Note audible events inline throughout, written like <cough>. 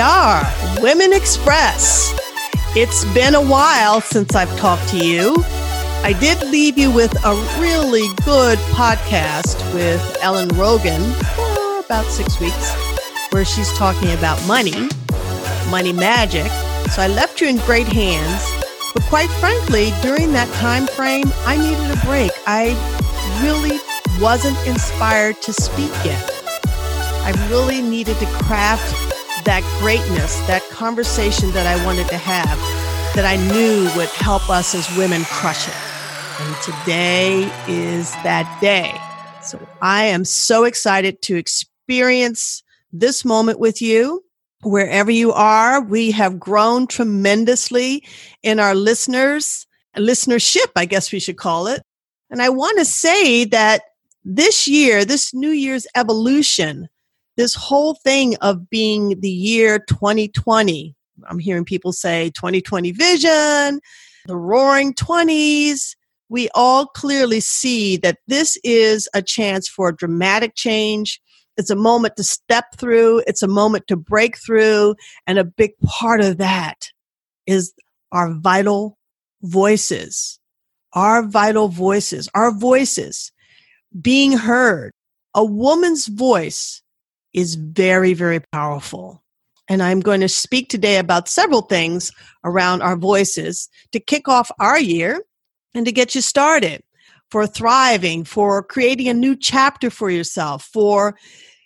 are, Women Express. It's been a while since I've talked to you. I did leave you with a really good podcast with Ellen Rogin for about six weeks, where she's talking about money, money magic. So I left you in great hands. But quite frankly, during that time frame, I needed a break. I really wasn't inspired to speak yet. I really needed to craft that greatness, that conversation that I wanted to have that I knew would help us as women crush it. And today is that day. So I am so excited to experience this moment with you. Wherever you are, we have grown tremendously in our listeners, listenership, I guess we should call it. And I want to say that this year, this New Year's evolution, this whole thing of being the year 2020, I'm hearing people say 2020 vision, the roaring 20s. We all clearly see that this is a chance for dramatic change. It's a moment to step through, it's a moment to break through. And a big part of that is our vital voices. Our vital voices, our voices being heard. A woman's voice is very, very powerful. And I'm going to speak today about several things around our voices to kick off our year and to get you started for thriving, for creating a new chapter for yourself, for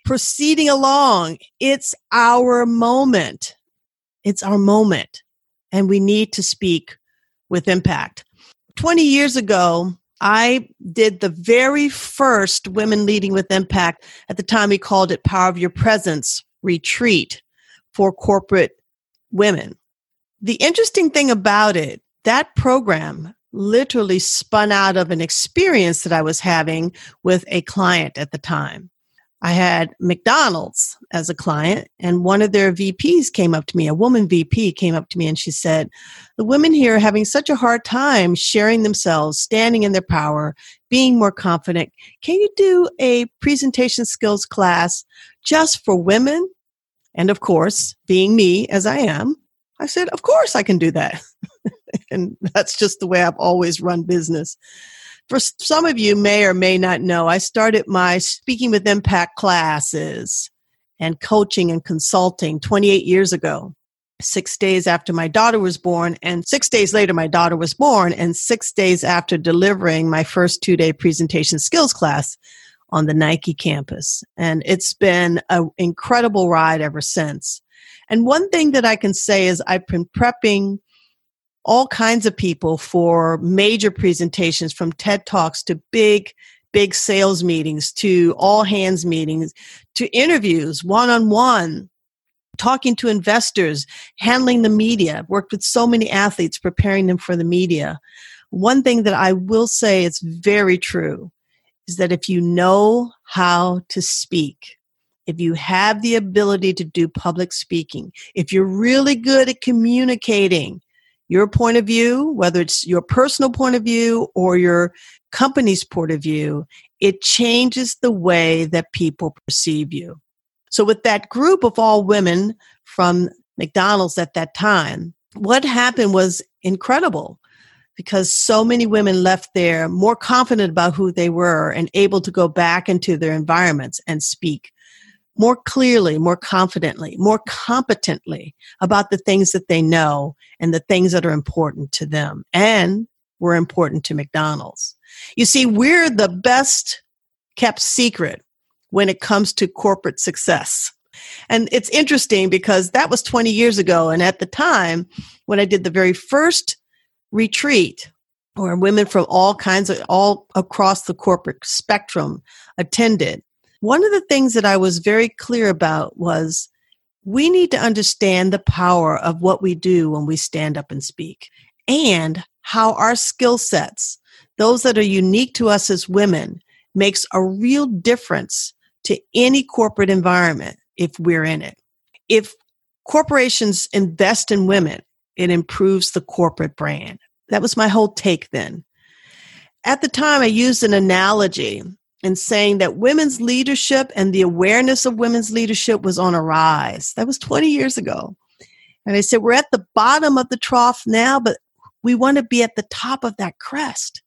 proceeding along. It's our moment. It's our moment. And we need to speak with impact. 20 years ago, I did the very first Women Leading with Impact. At the time, we called it Power of Your Presence retreat for corporate women. The interesting thing about it, that program literally spun out of an experience that I was having with a client at the time. I had McDonald's as a client, and one of their VPs came up to me, a woman VP came up to me, and she said, The women here are having such a hard time sharing themselves, standing in their power, being more confident. Can you do a presentation skills class just for women? And of course, being me as I am, I said, Of course I can do that. <laughs> and that's just the way I've always run business for some of you may or may not know, I started my Speaking with Impact classes and coaching and consulting 28 years ago. Six days after my daughter was born, and six days later, my daughter was born, and six days after delivering my first two day presentation skills class on the Nike campus. And it's been an incredible ride ever since. And one thing that I can say is I've been prepping all kinds of people for major presentations from TED Talks to big, big sales meetings to all hands meetings to interviews, one on one, talking to investors, handling the media. Worked with so many athletes, preparing them for the media. One thing that I will say is very true is that if you know how to speak, if you have the ability to do public speaking, if you're really good at communicating, your point of view, whether it's your personal point of view or your company's point of view, it changes the way that people perceive you. So, with that group of all women from McDonald's at that time, what happened was incredible because so many women left there more confident about who they were and able to go back into their environments and speak more clearly, more confidently, more competently about the things that they know and the things that are important to them and were important to McDonald's. You see, we're the best kept secret when it comes to corporate success. And it's interesting because that was 20 years ago. And at the time, when I did the very first retreat, where women from all kinds of, all across the corporate spectrum attended, one of the things that I was very clear about was we need to understand the power of what we do when we stand up and speak and how our skill sets, those that are unique to us as women, makes a real difference to any corporate environment if we're in it. If corporations invest in women, it improves the corporate brand. That was my whole take then. At the time, I used an analogy and saying that women's leadership and the awareness of women's leadership was on a rise. That was 20 years ago. And I said, We're at the bottom of the trough now, but we want to be at the top of that crest.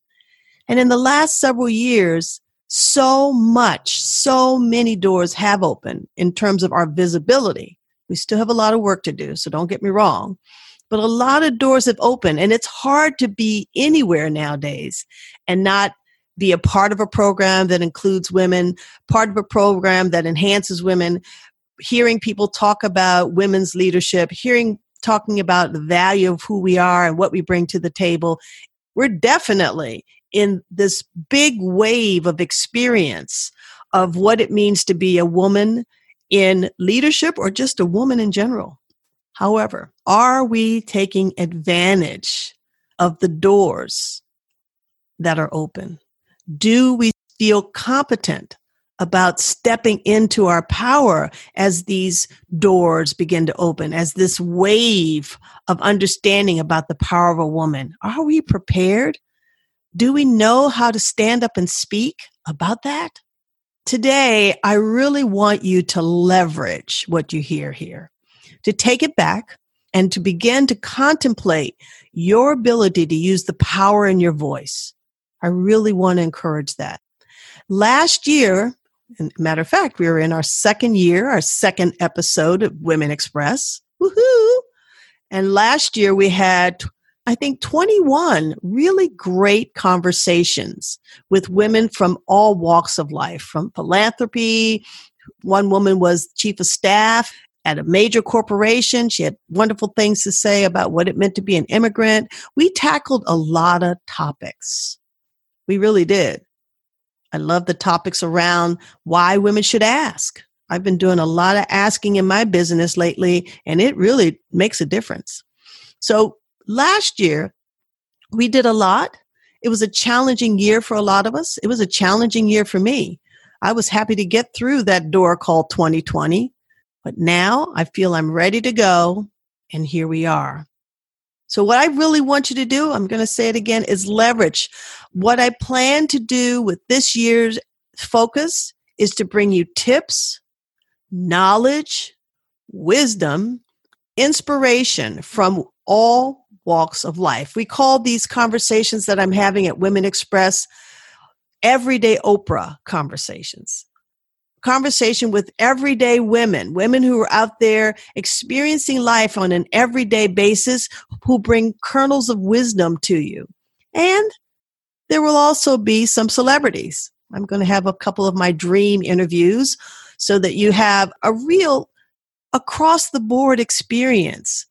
And in the last several years, so much, so many doors have opened in terms of our visibility. We still have a lot of work to do, so don't get me wrong. But a lot of doors have opened, and it's hard to be anywhere nowadays and not be a part of a program that includes women, part of a program that enhances women, hearing people talk about women's leadership, hearing talking about the value of who we are and what we bring to the table. We're definitely in this big wave of experience of what it means to be a woman in leadership or just a woman in general. However, are we taking advantage of the doors that are open? Do we feel competent about stepping into our power as these doors begin to open, as this wave of understanding about the power of a woman? Are we prepared? Do we know how to stand up and speak about that? Today, I really want you to leverage what you hear here, to take it back and to begin to contemplate your ability to use the power in your voice. I really want to encourage that. Last year, matter of fact, we were in our second year, our second episode of Women Express. Woohoo! And last year we had, I think, 21 really great conversations with women from all walks of life, from philanthropy. One woman was chief of staff at a major corporation. She had wonderful things to say about what it meant to be an immigrant. We tackled a lot of topics. We really did. I love the topics around why women should ask. I've been doing a lot of asking in my business lately, and it really makes a difference. So last year, we did a lot. It was a challenging year for a lot of us. It was a challenging year for me. I was happy to get through that door called 2020, but now I feel I'm ready to go, and here we are. So, what I really want you to do, I'm going to say it again, is leverage. What I plan to do with this year's focus is to bring you tips, knowledge, wisdom, inspiration from all walks of life. We call these conversations that I'm having at Women Express everyday Oprah conversations conversation with everyday women, women who are out there experiencing life on an everyday basis, who bring kernels of wisdom to you. And there will also be some celebrities. I'm going to have a couple of my dream interviews so that you have a real across the board experience.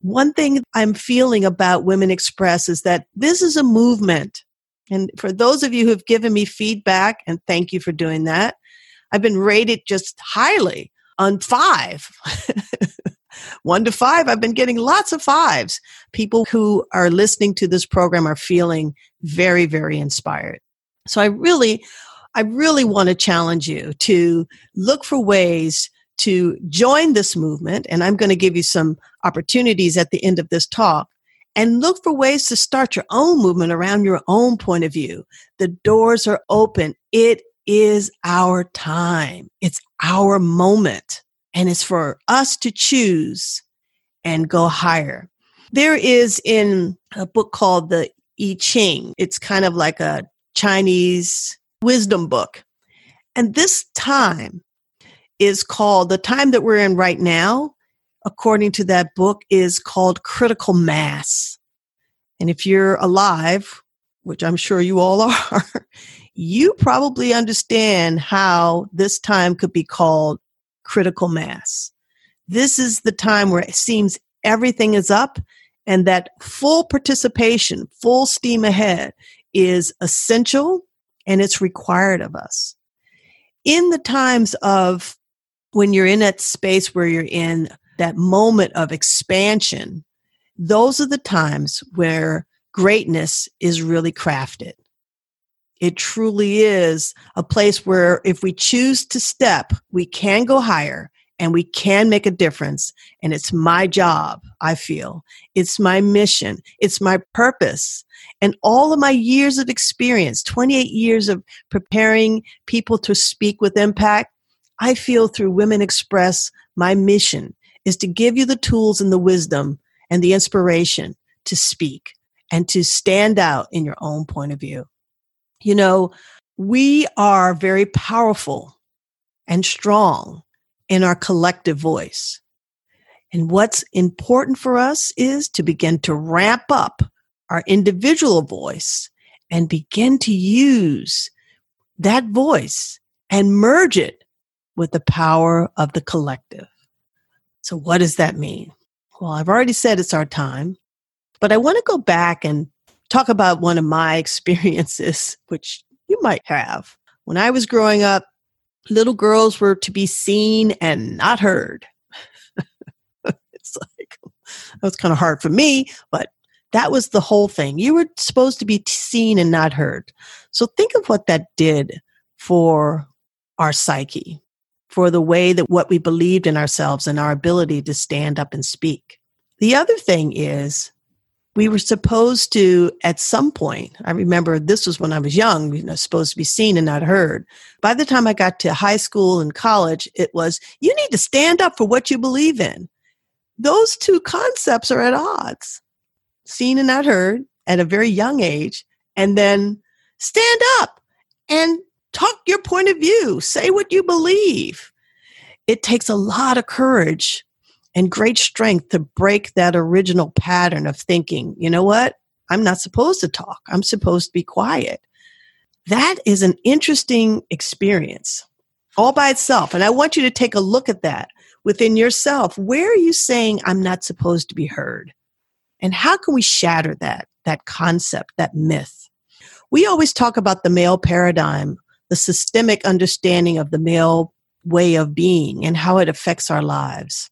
One thing I'm feeling about Women Express is that this is a movement. And for those of you who've given me feedback, and thank you for doing that, I've been rated just highly on five. <laughs> One to five, I've been getting lots of fives. People who are listening to this program are feeling very, very inspired. So I really, I really want to challenge you to look for ways to join this movement. And I'm going to give you some opportunities at the end of this talk and look for ways to start your own movement around your own point of view. The doors are open. It is our time. It's our moment. And it's for us to choose and go higher. There is in a book called the I Ching. It's kind of like a Chinese wisdom book. And this time is called, the time that we're in right now, according to that book, is called critical mass. And if you're alive, which I'm sure you all <laughs> are, you probably understand how this time could be called critical mass. This is the time where it seems everything is up and that full participation, full steam ahead is essential and it's required of us. In the times of when you're in that space where you're in that moment of expansion, those are the times where greatness is really crafted. It truly is a place where if we choose to step, we can go higher and we can make a difference. And it's my job, I feel. It's my mission. It's my purpose. And all of my years of experience, 28 years of preparing people to speak with impact, I feel through Women Express, my mission is to give you the tools and the wisdom and the inspiration to speak and to stand out in your own point of view. You know, we are very powerful and strong in our collective voice. And what's important for us is to begin to ramp up our individual voice and begin to use that voice and merge it with the power of the collective. So, what does that mean? Well, I've already said it's our time, but I want to go back and talk about one of my <laughs> experiences, which you might have. When I was growing up, little girls were to be seen and not heard. <laughs> it's like, that was kind of hard for me, but that was the whole thing. You were supposed to be seen and not heard. So think of what that did for our psyche, for the way that what we believed in ourselves and our ability to stand up and speak. The other thing is we were supposed to at some point i remember this was when i was young you know supposed to be seen and not heard. By the time i got to high school and college it was you need to stand up for what you believe in. Those two concepts are at odds. Seen and not heard at a very young age and then stand up and talk your point of view. Say what you believe. It takes a lot of courage and great strength to break that original pattern of thinking, you know what? I'm not supposed to talk. I'm supposed to be quiet. That is an interesting experience all by itself. And I want you to take a look at that within yourself. Where are you saying I'm not supposed to be heard? And how can we shatter that, that concept, that myth? We always talk about the male paradigm, the systemic understanding of the male way of being and how it affects our lives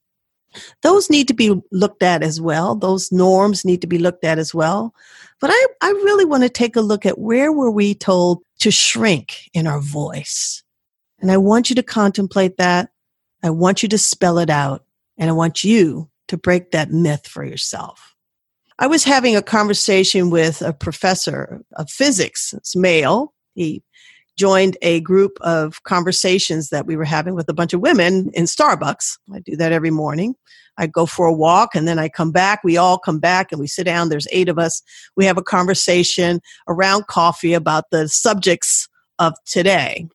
those need to be looked at as well. Those norms need to be looked at as well. But I, I really want to take a look at where were we told to shrink in our voice. And I want you to contemplate that. I want you to spell it out. And I want you to break that myth for yourself. I was having a conversation with a professor of physics. It's male. He joined a group of conversations that we were having with a bunch of women in Starbucks. I do that every morning. I go for a walk and then I come back. We all come back and we sit down. There's eight of us. We have a conversation around coffee about the subjects of today.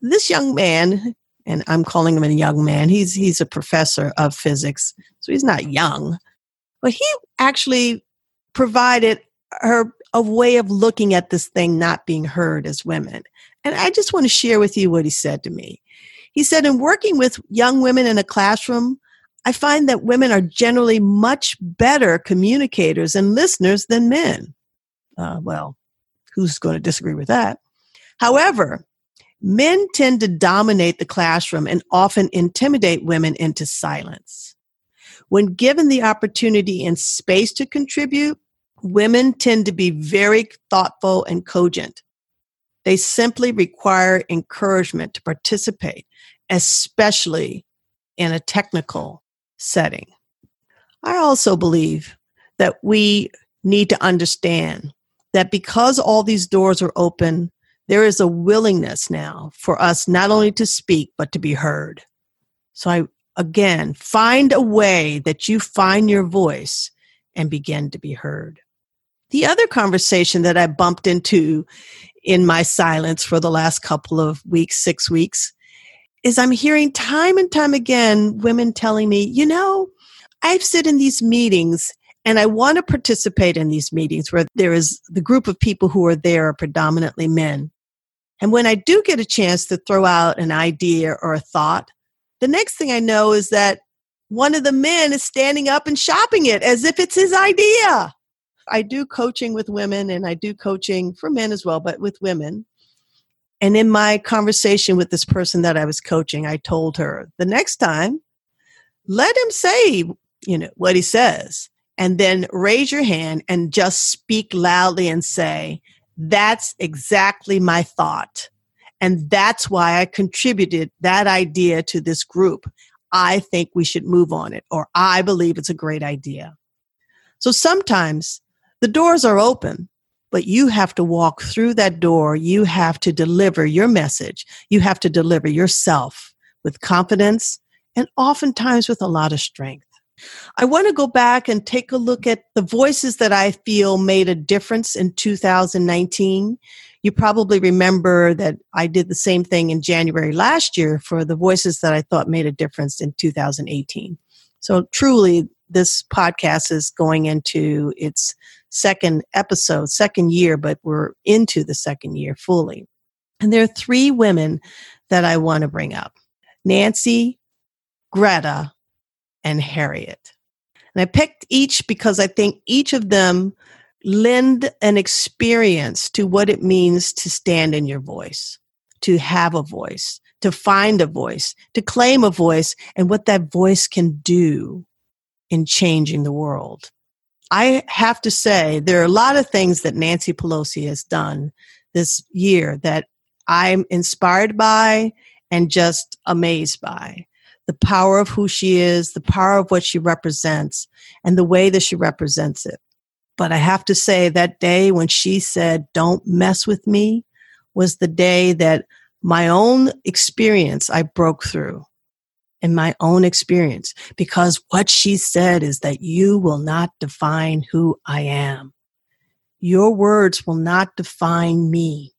This young man, and I'm calling him a young man, he's, he's a professor of physics, so he's not young, but he actually provided her a way of looking at this thing not being heard as women. And I just want to share with you what he said to me. He said, in working with young women in a classroom, I find that women are generally much better communicators and listeners than men. Uh, well, who's going to disagree with that? However, men tend to dominate the classroom and often intimidate women into silence. When given the opportunity and space to contribute, women tend to be very thoughtful and cogent. They simply require encouragement to participate, especially in a technical setting. I also believe that we need to understand that because all these doors are open, there is a willingness now for us not only to speak, but to be heard. So I, again, find a way that you find your voice and begin to be heard. The other conversation that I bumped into in my silence for the last couple of weeks, six weeks, is I'm hearing time and time again women telling me, you know, I've sit in these meetings and I want to participate in these meetings where there is the group of people who are there are predominantly men. And when I do get a chance to throw out an idea or a thought, the next thing I know is that one of the men is standing up and shopping it as if it's his idea. I do coaching with women and I do coaching for men as well, but with women. And in my conversation with this person that I was coaching, I told her the next time, let him say, you know, what he says, and then raise your hand and just speak loudly and say, that's exactly my thought. And that's why I contributed that idea to this group. I think we should move on it, or I believe it's a great idea. So sometimes the doors are open, but you have to walk through that door. You have to deliver your message. You have to deliver yourself with confidence and oftentimes with a lot of strength. I want to go back and take a look at the voices that I feel made a difference in 2019. You probably remember that I did the same thing in January last year for the voices that I thought made a difference in 2018. So truly, this podcast is going into its second episode, second year, but we're into the second year fully. And there are three women that I want to bring up Nancy, Greta, and Harriet. And I picked each because I think each of them lend an experience to what it means to stand in your voice, to have a voice, to find a voice, to claim a voice, and what that voice can do in changing the world. I have to say, there are a lot of things that Nancy Pelosi has done this year that I'm inspired by and just amazed by the power of who she is, the power of what she represents, and the way that she represents it. But I have to say, that day when she said, Don't mess with me, was the day that my own experience I broke through in my own experience because what she said is that you will not define who I am. Your words will not define me.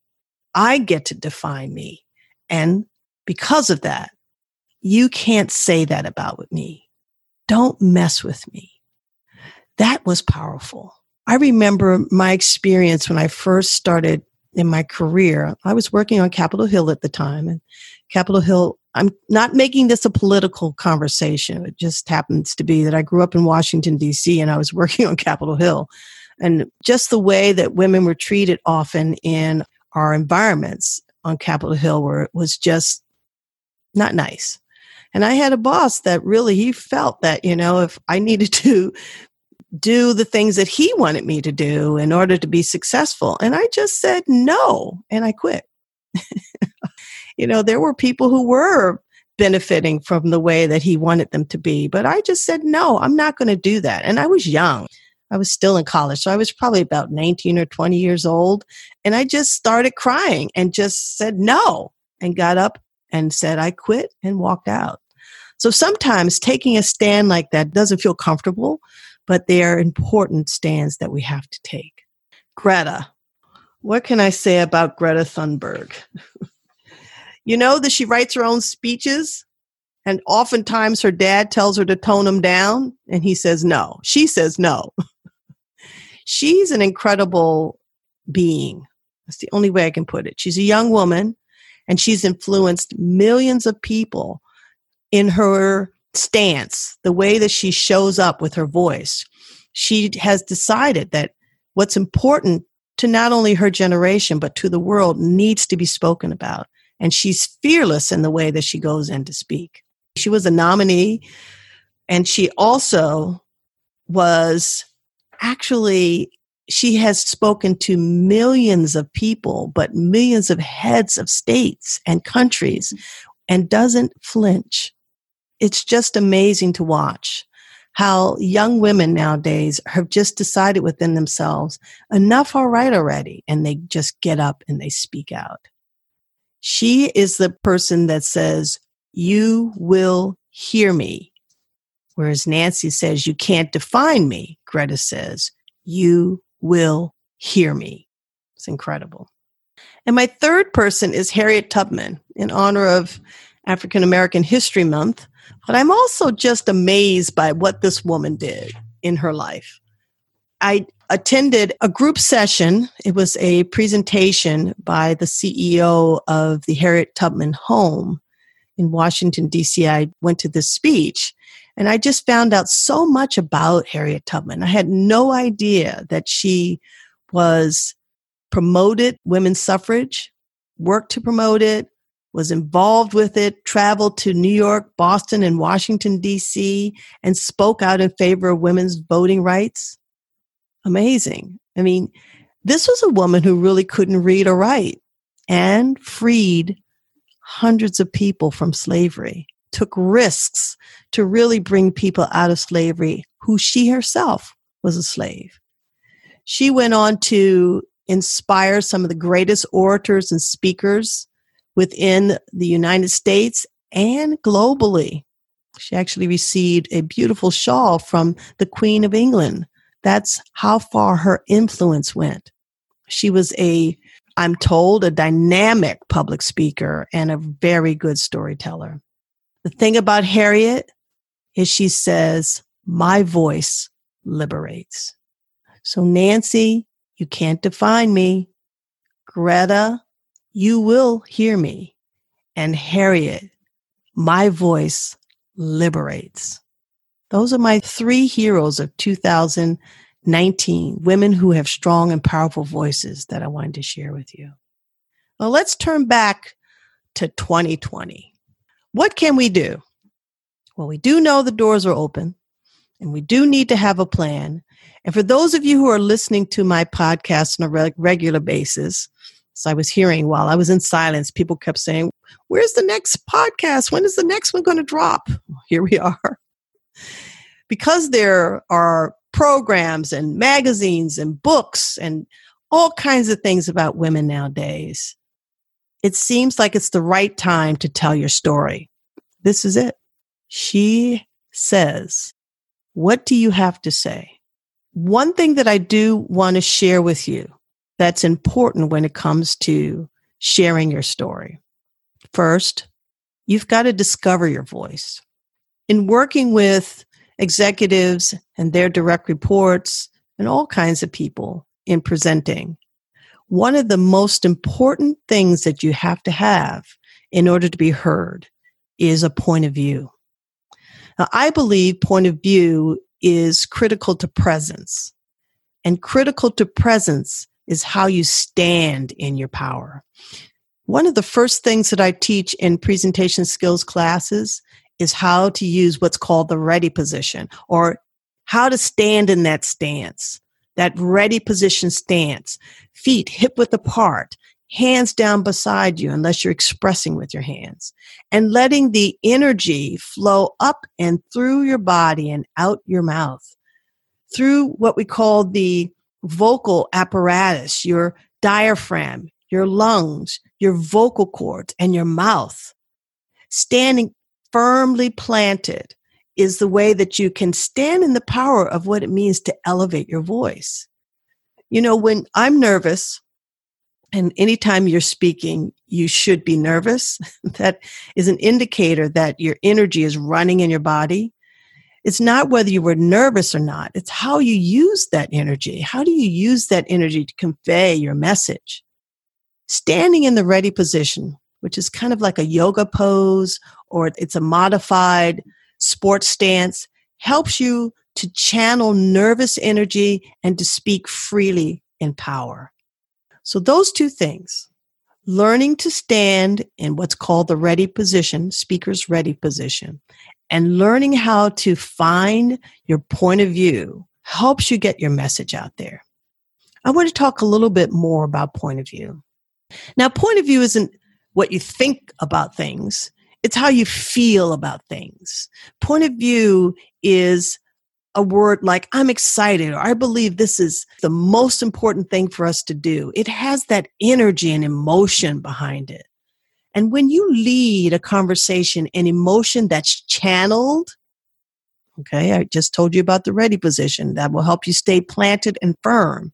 I get to define me. And because of that, you can't say that about me. Don't mess with me. That was powerful. I remember my experience when I first started in my career. I was working on Capitol Hill at the time, and Capitol Hill, I'm not making this a political conversation. It just happens to be that I grew up in Washington, D.C., and I was <laughs> working on Capitol Hill. And just the way that women were treated often in our environments on Capitol Hill were, was just not nice. And I had a boss that really, he felt that, you know, if I needed to do the things that he wanted me to do in order to be successful. And I just said no, and I quit. <laughs> you know, there were people who were benefiting from the way that he wanted them to be, but I just said no, I'm not going to do that. And I was young. I was still in college. So I was probably about 19 or 20 years old. And I just started crying and just said no and got up and said, I quit and walked out. So sometimes taking a stand like that doesn't feel comfortable, but they are important stands that we have to take. Greta. What can I say about Greta Thunberg? <laughs> you know that she writes her own speeches, and oftentimes her dad tells her to tone them down, and he says no. She says no. <laughs> She's an incredible being. That's the only way I can put it. She's a young woman and she's influenced millions of people in her stance, the way that she shows up with her voice. She has decided that what's important to not only her generation, but to the world needs to be spoken about. And she's fearless in the way that she goes in to speak. She was a nominee, and she also was actually she has spoken to millions of people, but millions of heads of states and countries, and doesn't flinch. It's just amazing to watch how young women nowadays have just decided within themselves, enough all right already, and they just get up and they speak out. She is the person that says, You will hear me. Whereas Nancy says, You can't define me. Greta says, You will hear me. It's incredible. And my third person is Harriet Tubman in honor of African American History Month. But I'm also just amazed by what this woman did in her life. I attended a group session. It was a presentation by the CEO of the Harriet Tubman Home in Washington, D.C. I went to this speech and I just found out so much about Harriet Tubman. I had no idea that she was promoted women's suffrage, worked to promote it, was involved with it, traveled to New York, Boston, and Washington, D.C., and spoke out in favor of women's voting rights. Amazing. I mean, this was a woman who really couldn't read or write and freed hundreds of people from slavery took risks to really bring people out of slavery who she herself was a slave. She went on to inspire some of the greatest orators and speakers within the United States and globally. She actually received a beautiful shawl from the Queen of England. That's how far her influence went. She was a, I'm told, a dynamic public speaker and a very good storyteller. The thing about Harriet is she says, My voice liberates. So, Nancy, you can't define me. Greta, you will hear me. And Harriet, my voice liberates. Those are my three heroes of 2019, women who have strong and powerful voices that I wanted to share with you. Well, let's turn back to 2020. What can we do? Well, we do know the doors are open and we do need to have a plan. And for those of you who are listening to my podcast on a regular basis, as I was hearing while I was in silence, people kept saying, Where's the next podcast? When is the next one going to drop? Here we <laughs> are. Because there are programs and magazines and books and all kinds of things about women nowadays, it seems like it's the right time to tell your story. This is it. She says, What do you have to say? One thing that I do want to share with you that's important when it comes to sharing your story. First, you've got to discover your voice. In working with executives and their direct reports and all kinds of people in presenting, one of the most important things that you have to have in order to be heard is a point of view. Now, I believe point of view is critical to presence. And critical to presence is how you stand in your power. One of the first things that I teach in presentation skills classes is how to use what's called the ready position or how to stand in that stance, that ready position stance, feet hip width apart, hands down beside you unless you're expressing with your hands and letting the energy flow up and through your body and out your mouth through what we call the vocal apparatus, your diaphragm, your lungs, your vocal cords, and your mouth. Standing firmly planted is the way that you can stand in the power of what it means to elevate your voice. You know, when I'm nervous, and anytime you're speaking, you should be nervous. <laughs> that is an indicator that your energy is running in your body. It's not whether you were nervous or not, it's how you use that energy. How do you use that energy to convey your message? Standing in the ready position, which is kind of like a yoga pose or it's a modified sports stance, helps you to channel nervous energy and to speak freely in power. So, those two things learning to stand in what's called the ready position, speaker's ready position, and learning how to find your point of view helps you get your message out there. I want to talk a little bit more about point of view. Now, point of view isn't what you think about things, it's how you feel about things. Point of view is a word like I'm excited or I believe this is the most important thing for us to do. It has that energy and emotion behind it. And when you lead a conversation, an emotion that's channeled, okay, I just told you about the ready position that will help you stay planted and firm.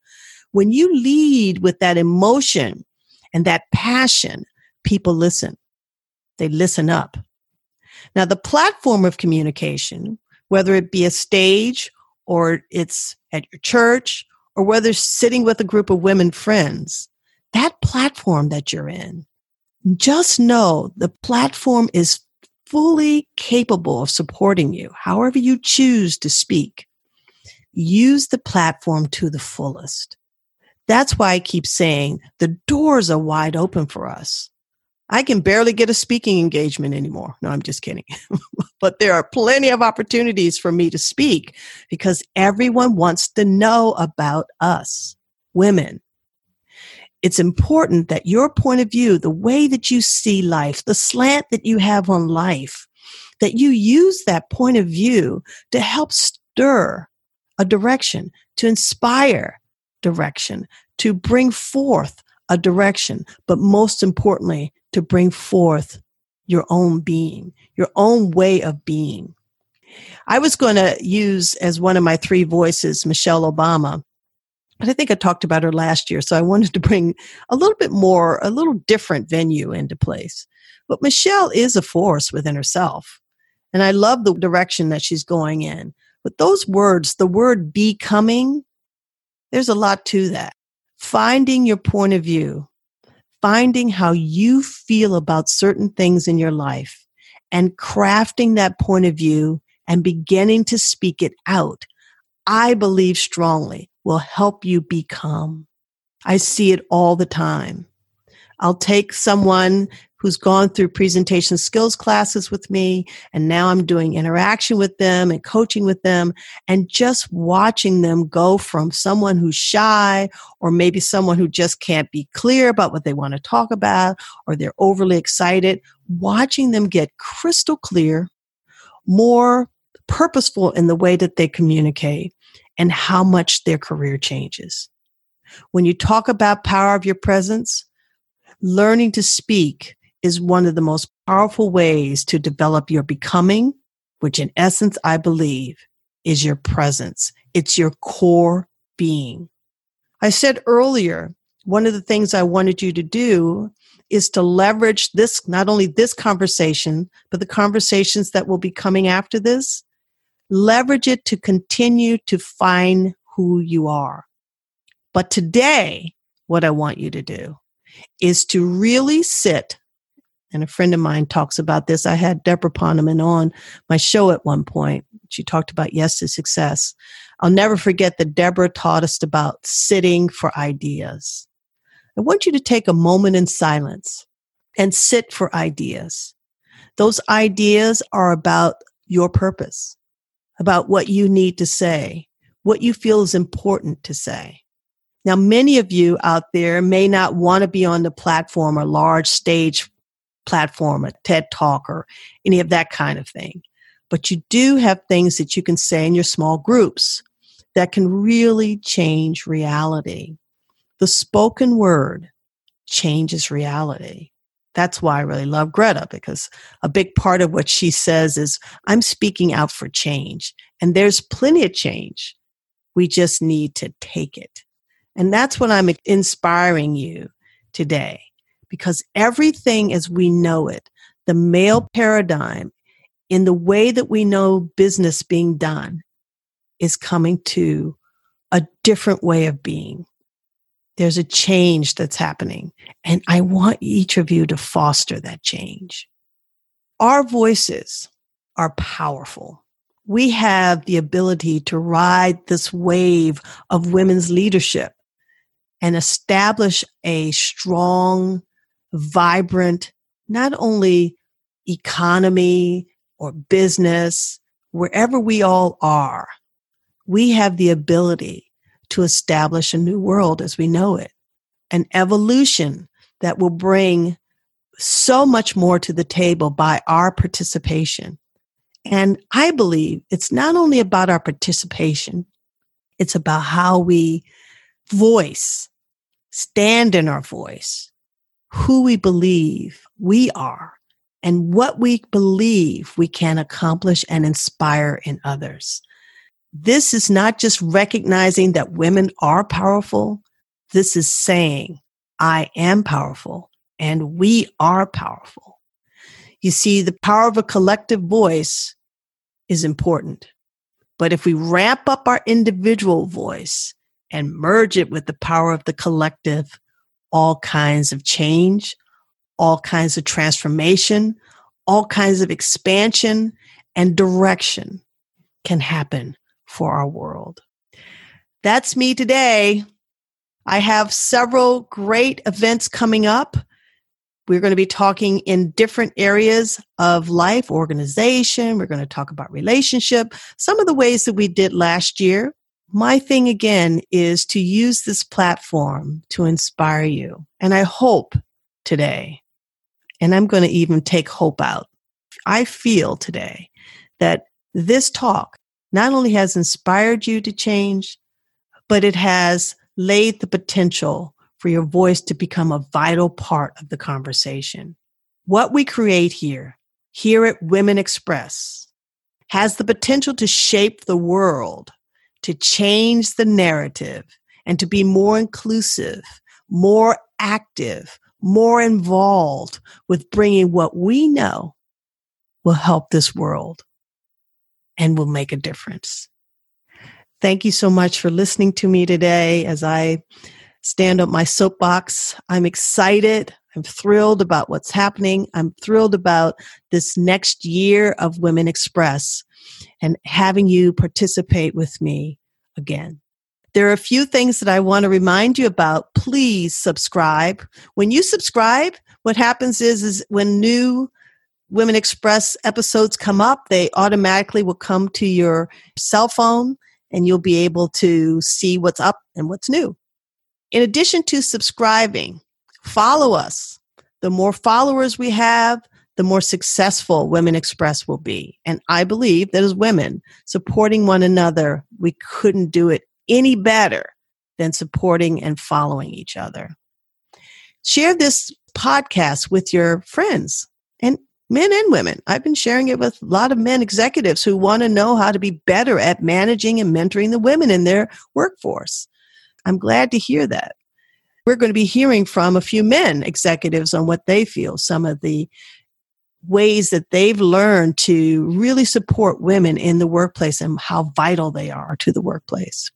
When you lead with that emotion and that passion, people listen. They listen up. Now, the platform of communication, whether it be a stage or it's at your church or whether sitting with a group of women friends, that platform that you're in, just know the platform is fully capable of supporting you, however you choose to speak. Use the platform to the fullest. That's why I keep saying the doors are wide open for us. I can barely get a speaking engagement anymore. No, I'm just kidding. <laughs> but there are plenty of opportunities for me to speak because everyone wants to know about us, women it's important that your point of view, the way that you see life, the slant that you have on life, that you use that point of view to help stir a direction, to inspire direction, to bring forth a direction, but most importantly, to bring forth your own being, your own way of being. I was going to use as one of my three voices Michelle Obama, but I think I talked about her last year, so I wanted to bring a little bit more, a little different venue into place. But Michelle is a force within herself. And I love the direction that she's going in. But those words, the word becoming, there's a lot to that. Finding your point of view, finding how you feel about certain things in your life, and crafting that point of view and beginning to speak it out, I believe strongly will help you become. I see it all the time. I'll take someone who's gone through presentation skills classes with me. And now I'm doing interaction with them and coaching with them and just watching them go from someone who's shy or maybe someone who just can't be clear about what they want to talk about or they're overly excited, watching them get crystal clear, more purposeful in the way that they communicate and how much their career changes. When you talk about power of your presence, learning to speak is one of the most powerful ways to develop your becoming, which in essence, I believe is your presence. It's your core being. I said earlier, one of the things I wanted you to do is to leverage this, not only this conversation, but the conversations that will be coming after this. Leverage it to continue to find who you are. But today, what I want you to do is to really sit and a friend of mine talks about this. I had Deborah Poneman on my show at one point. She talked about yes to success. I'll never forget that Deborah taught us about sitting for ideas. I want you to take a moment in silence and sit for ideas. Those ideas are about your purpose, about what you need to say, what you feel is important to say. Now, many of you out there may not want to be on the platform or large stage platform, a TED talk or any of that kind of thing. But you do have things that you can say in your small groups that can really change reality. The spoken word changes reality. That's why I really love Greta because a big part of what she says is, I'm speaking out for change. And there's plenty of change. We just need to take it. And that's what I'm inspiring you today because everything as we know it, the male paradigm in the way that we know business being done is coming to a different way of being. There's a change that's happening, and I want each of you to foster that change. Our voices are powerful. We have the ability to ride this wave of women's leadership and establish a strong vibrant, not only economy or business, wherever we all are, we have the ability to establish a new world as we know it, an evolution that will bring so much more to the table by our participation. And I believe it's not only about our participation, it's about how we voice, stand in our voice, who we believe we are and what we believe we can accomplish and inspire in others. This is not just recognizing that women are powerful. This is saying, I am powerful and we are powerful. You see, the power of a collective voice is important. But if we ramp up our individual voice and merge it with the power of the collective, all kinds of change, all kinds of transformation, all kinds of expansion and direction can happen for our world. That's me today. I have several great events coming up. We're going to be talking in different areas of life, organization. We're going to talk about relationship, some of the ways that we did last year my thing again is to use this platform to inspire you. And I hope today, and I'm going to even take hope out. I feel today that this talk not only has inspired you to change, but it has laid the potential for your voice to become a vital part of the conversation. What we create here, here at Women Express, has the potential to shape the world, to change the narrative, and to be more inclusive, more active, more involved with bringing what we know will help this world and will make a difference. Thank you so much for listening to me today as I stand up my soapbox. I'm excited. I'm thrilled about what's happening. I'm thrilled about this next year of Women Express and having you participate with me again. There are a few things that I want to remind you about. Please subscribe. When you subscribe, what happens is, is when new Women Express episodes come up, they automatically will come to your cell phone and you'll be able to see what's up and what's new. In addition to subscribing, follow us. The more followers we have, the more successful Women Express will be. And I believe that as women supporting one another, we couldn't do it any better than supporting and following each other. Share this podcast with your friends men and women. I've been sharing it with a lot of men executives who want to know how to be better at managing and mentoring the women in their workforce. I'm glad to hear that. We're going to be hearing from a few men executives on what they feel, some of the ways that they've learned to really support women in the workplace and how vital they are to the workplace.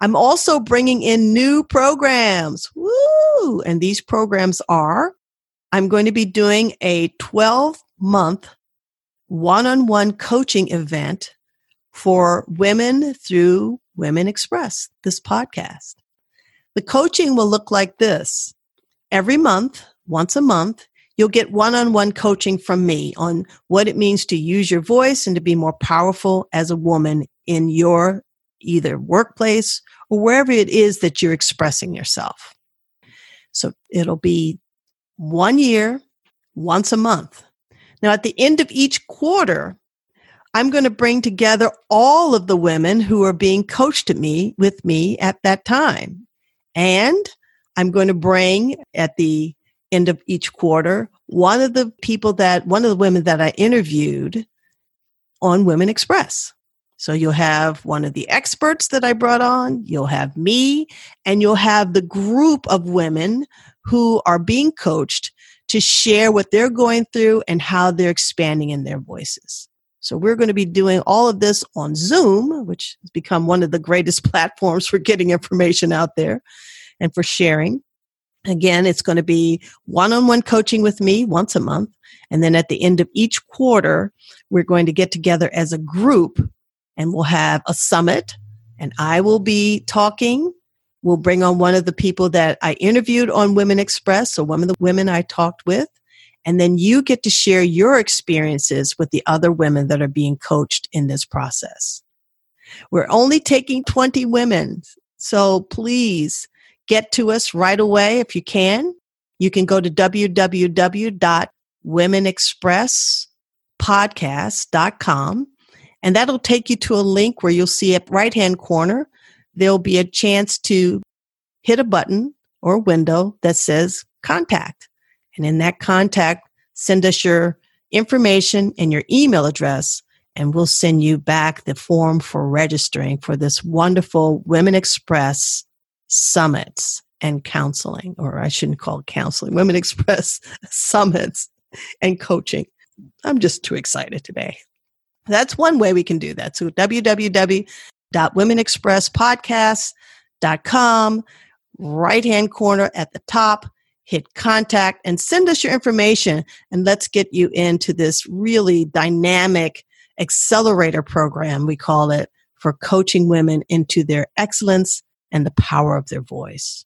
I'm also bringing in new programs. Woo! And these programs are I'm going to be doing a 12 month one on one coaching event for women through Women Express, this podcast. The coaching will look like this. Every month, once a month, you'll get one on one coaching from me on what it means to use your voice and to be more powerful as a woman in your either workplace or wherever it is that you're expressing yourself. So it'll be one year, once a month. Now, at the end of each quarter, I'm going to bring together all of the women who are being coached at me with me at that time. And I'm going to bring at the end of each quarter one of the people that one of the women that I interviewed on Women Express. So you'll have one of the experts that I brought on, you'll have me, and you'll have the group of women who are being coached to share what they're going through and how they're expanding in their voices. So we're going to be doing all of this on Zoom, which has become one of the greatest <laughs> platforms for getting information out there and for sharing. Again, it's going to be one on one coaching with me once a month. And then at the end of each quarter, we're going to get together as a group and we'll have a summit and I will be talking. We'll bring on one of the people that I interviewed on Women Express, so one of the women I talked with. And then you get to share your experiences with the other women that are being coached in this process. We're only taking 20 women. So please get to us right away if you can. You can go to www.womenexpresspodcast.com and that'll take you to a link where you'll see at right hand corner, there'll be a chance to hit a button or window that says contact. And in that contact, send us your information and your email address, and we'll send you back the form for registering for this wonderful Women Express summits and counseling, or I shouldn't call it counseling, Women Express <laughs> summits and coaching. I'm just too excited today. That's one way we can do that. So www.womenexpresspodcast.com, right hand corner at the top, hit contact and send us your information and let's get you into this really dynamic accelerator program, we call it, for coaching women into their excellence and the power of their voice.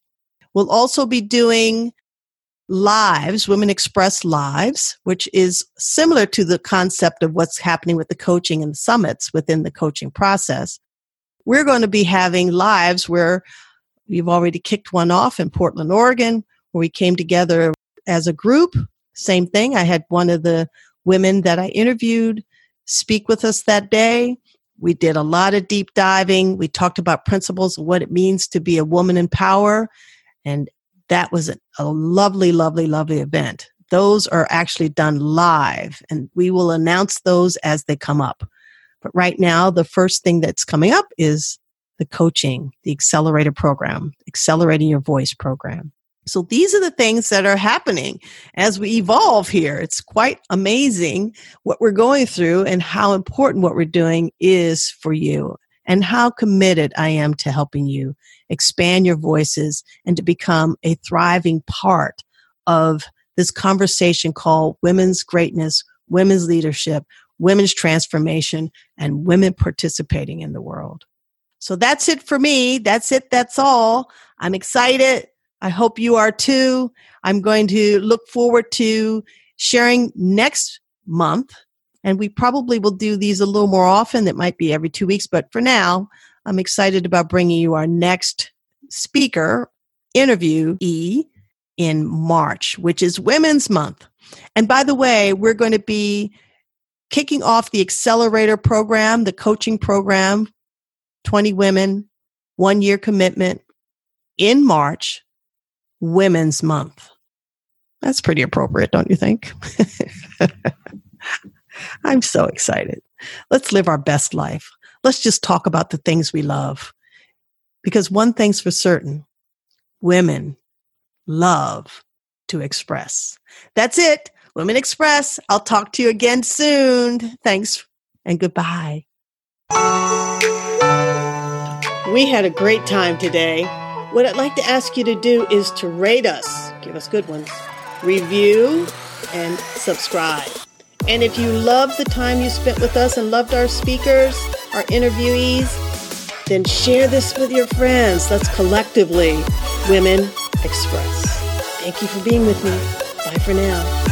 We'll also be doing lives, Women Express Lives, which is similar to the concept of what's happening with the coaching and the summits within the coaching process. We're going to be having lives where we've already kicked one off in Portland, Oregon, where we came together as a group. Same thing. I had one of the women that I interviewed speak with us that day. We did a lot of deep diving. We talked about principles of what it means to be a woman in power. And that was a, lovely, lovely, lovely event. Those are actually done live, and we will announce those as they come up. But right now, the first thing that's coming up is the coaching, the accelerator program, accelerating your voice program. So these are the things that are happening as we evolve here. It's quite amazing what we're going through and how important what we're doing is for you and how committed I am to helping you expand your voices and to become a thriving part of this conversation called women's greatness, women's leadership, women's transformation, and women participating in the world. So that's it for me. That's it. That's all. I'm excited. I hope you are too. I'm going to look forward to sharing next month. And we probably will do these a little more often. It might be every two weeks. But for now, I'm excited about bringing you our next speaker interview E in March, which is Women's Month. And by the way, we're going to be kicking off the accelerator program, the coaching program, 20 women, one year commitment in March, Women's Month. That's pretty appropriate, don't you think? <laughs> I'm so excited. Let's live our best life. Let's just talk about the things we love. Because one thing's for certain women love to express. That's it. Women Express. I'll talk to you again soon. Thanks and goodbye. We had a great time today. What I'd like to ask you to do is to rate us, give us good ones, review, and subscribe. And if you love the time you spent with us and loved our speakers, our interviewees, then share this with your friends. Let's collectively Women Express. Thank you for being with me. Bye for now.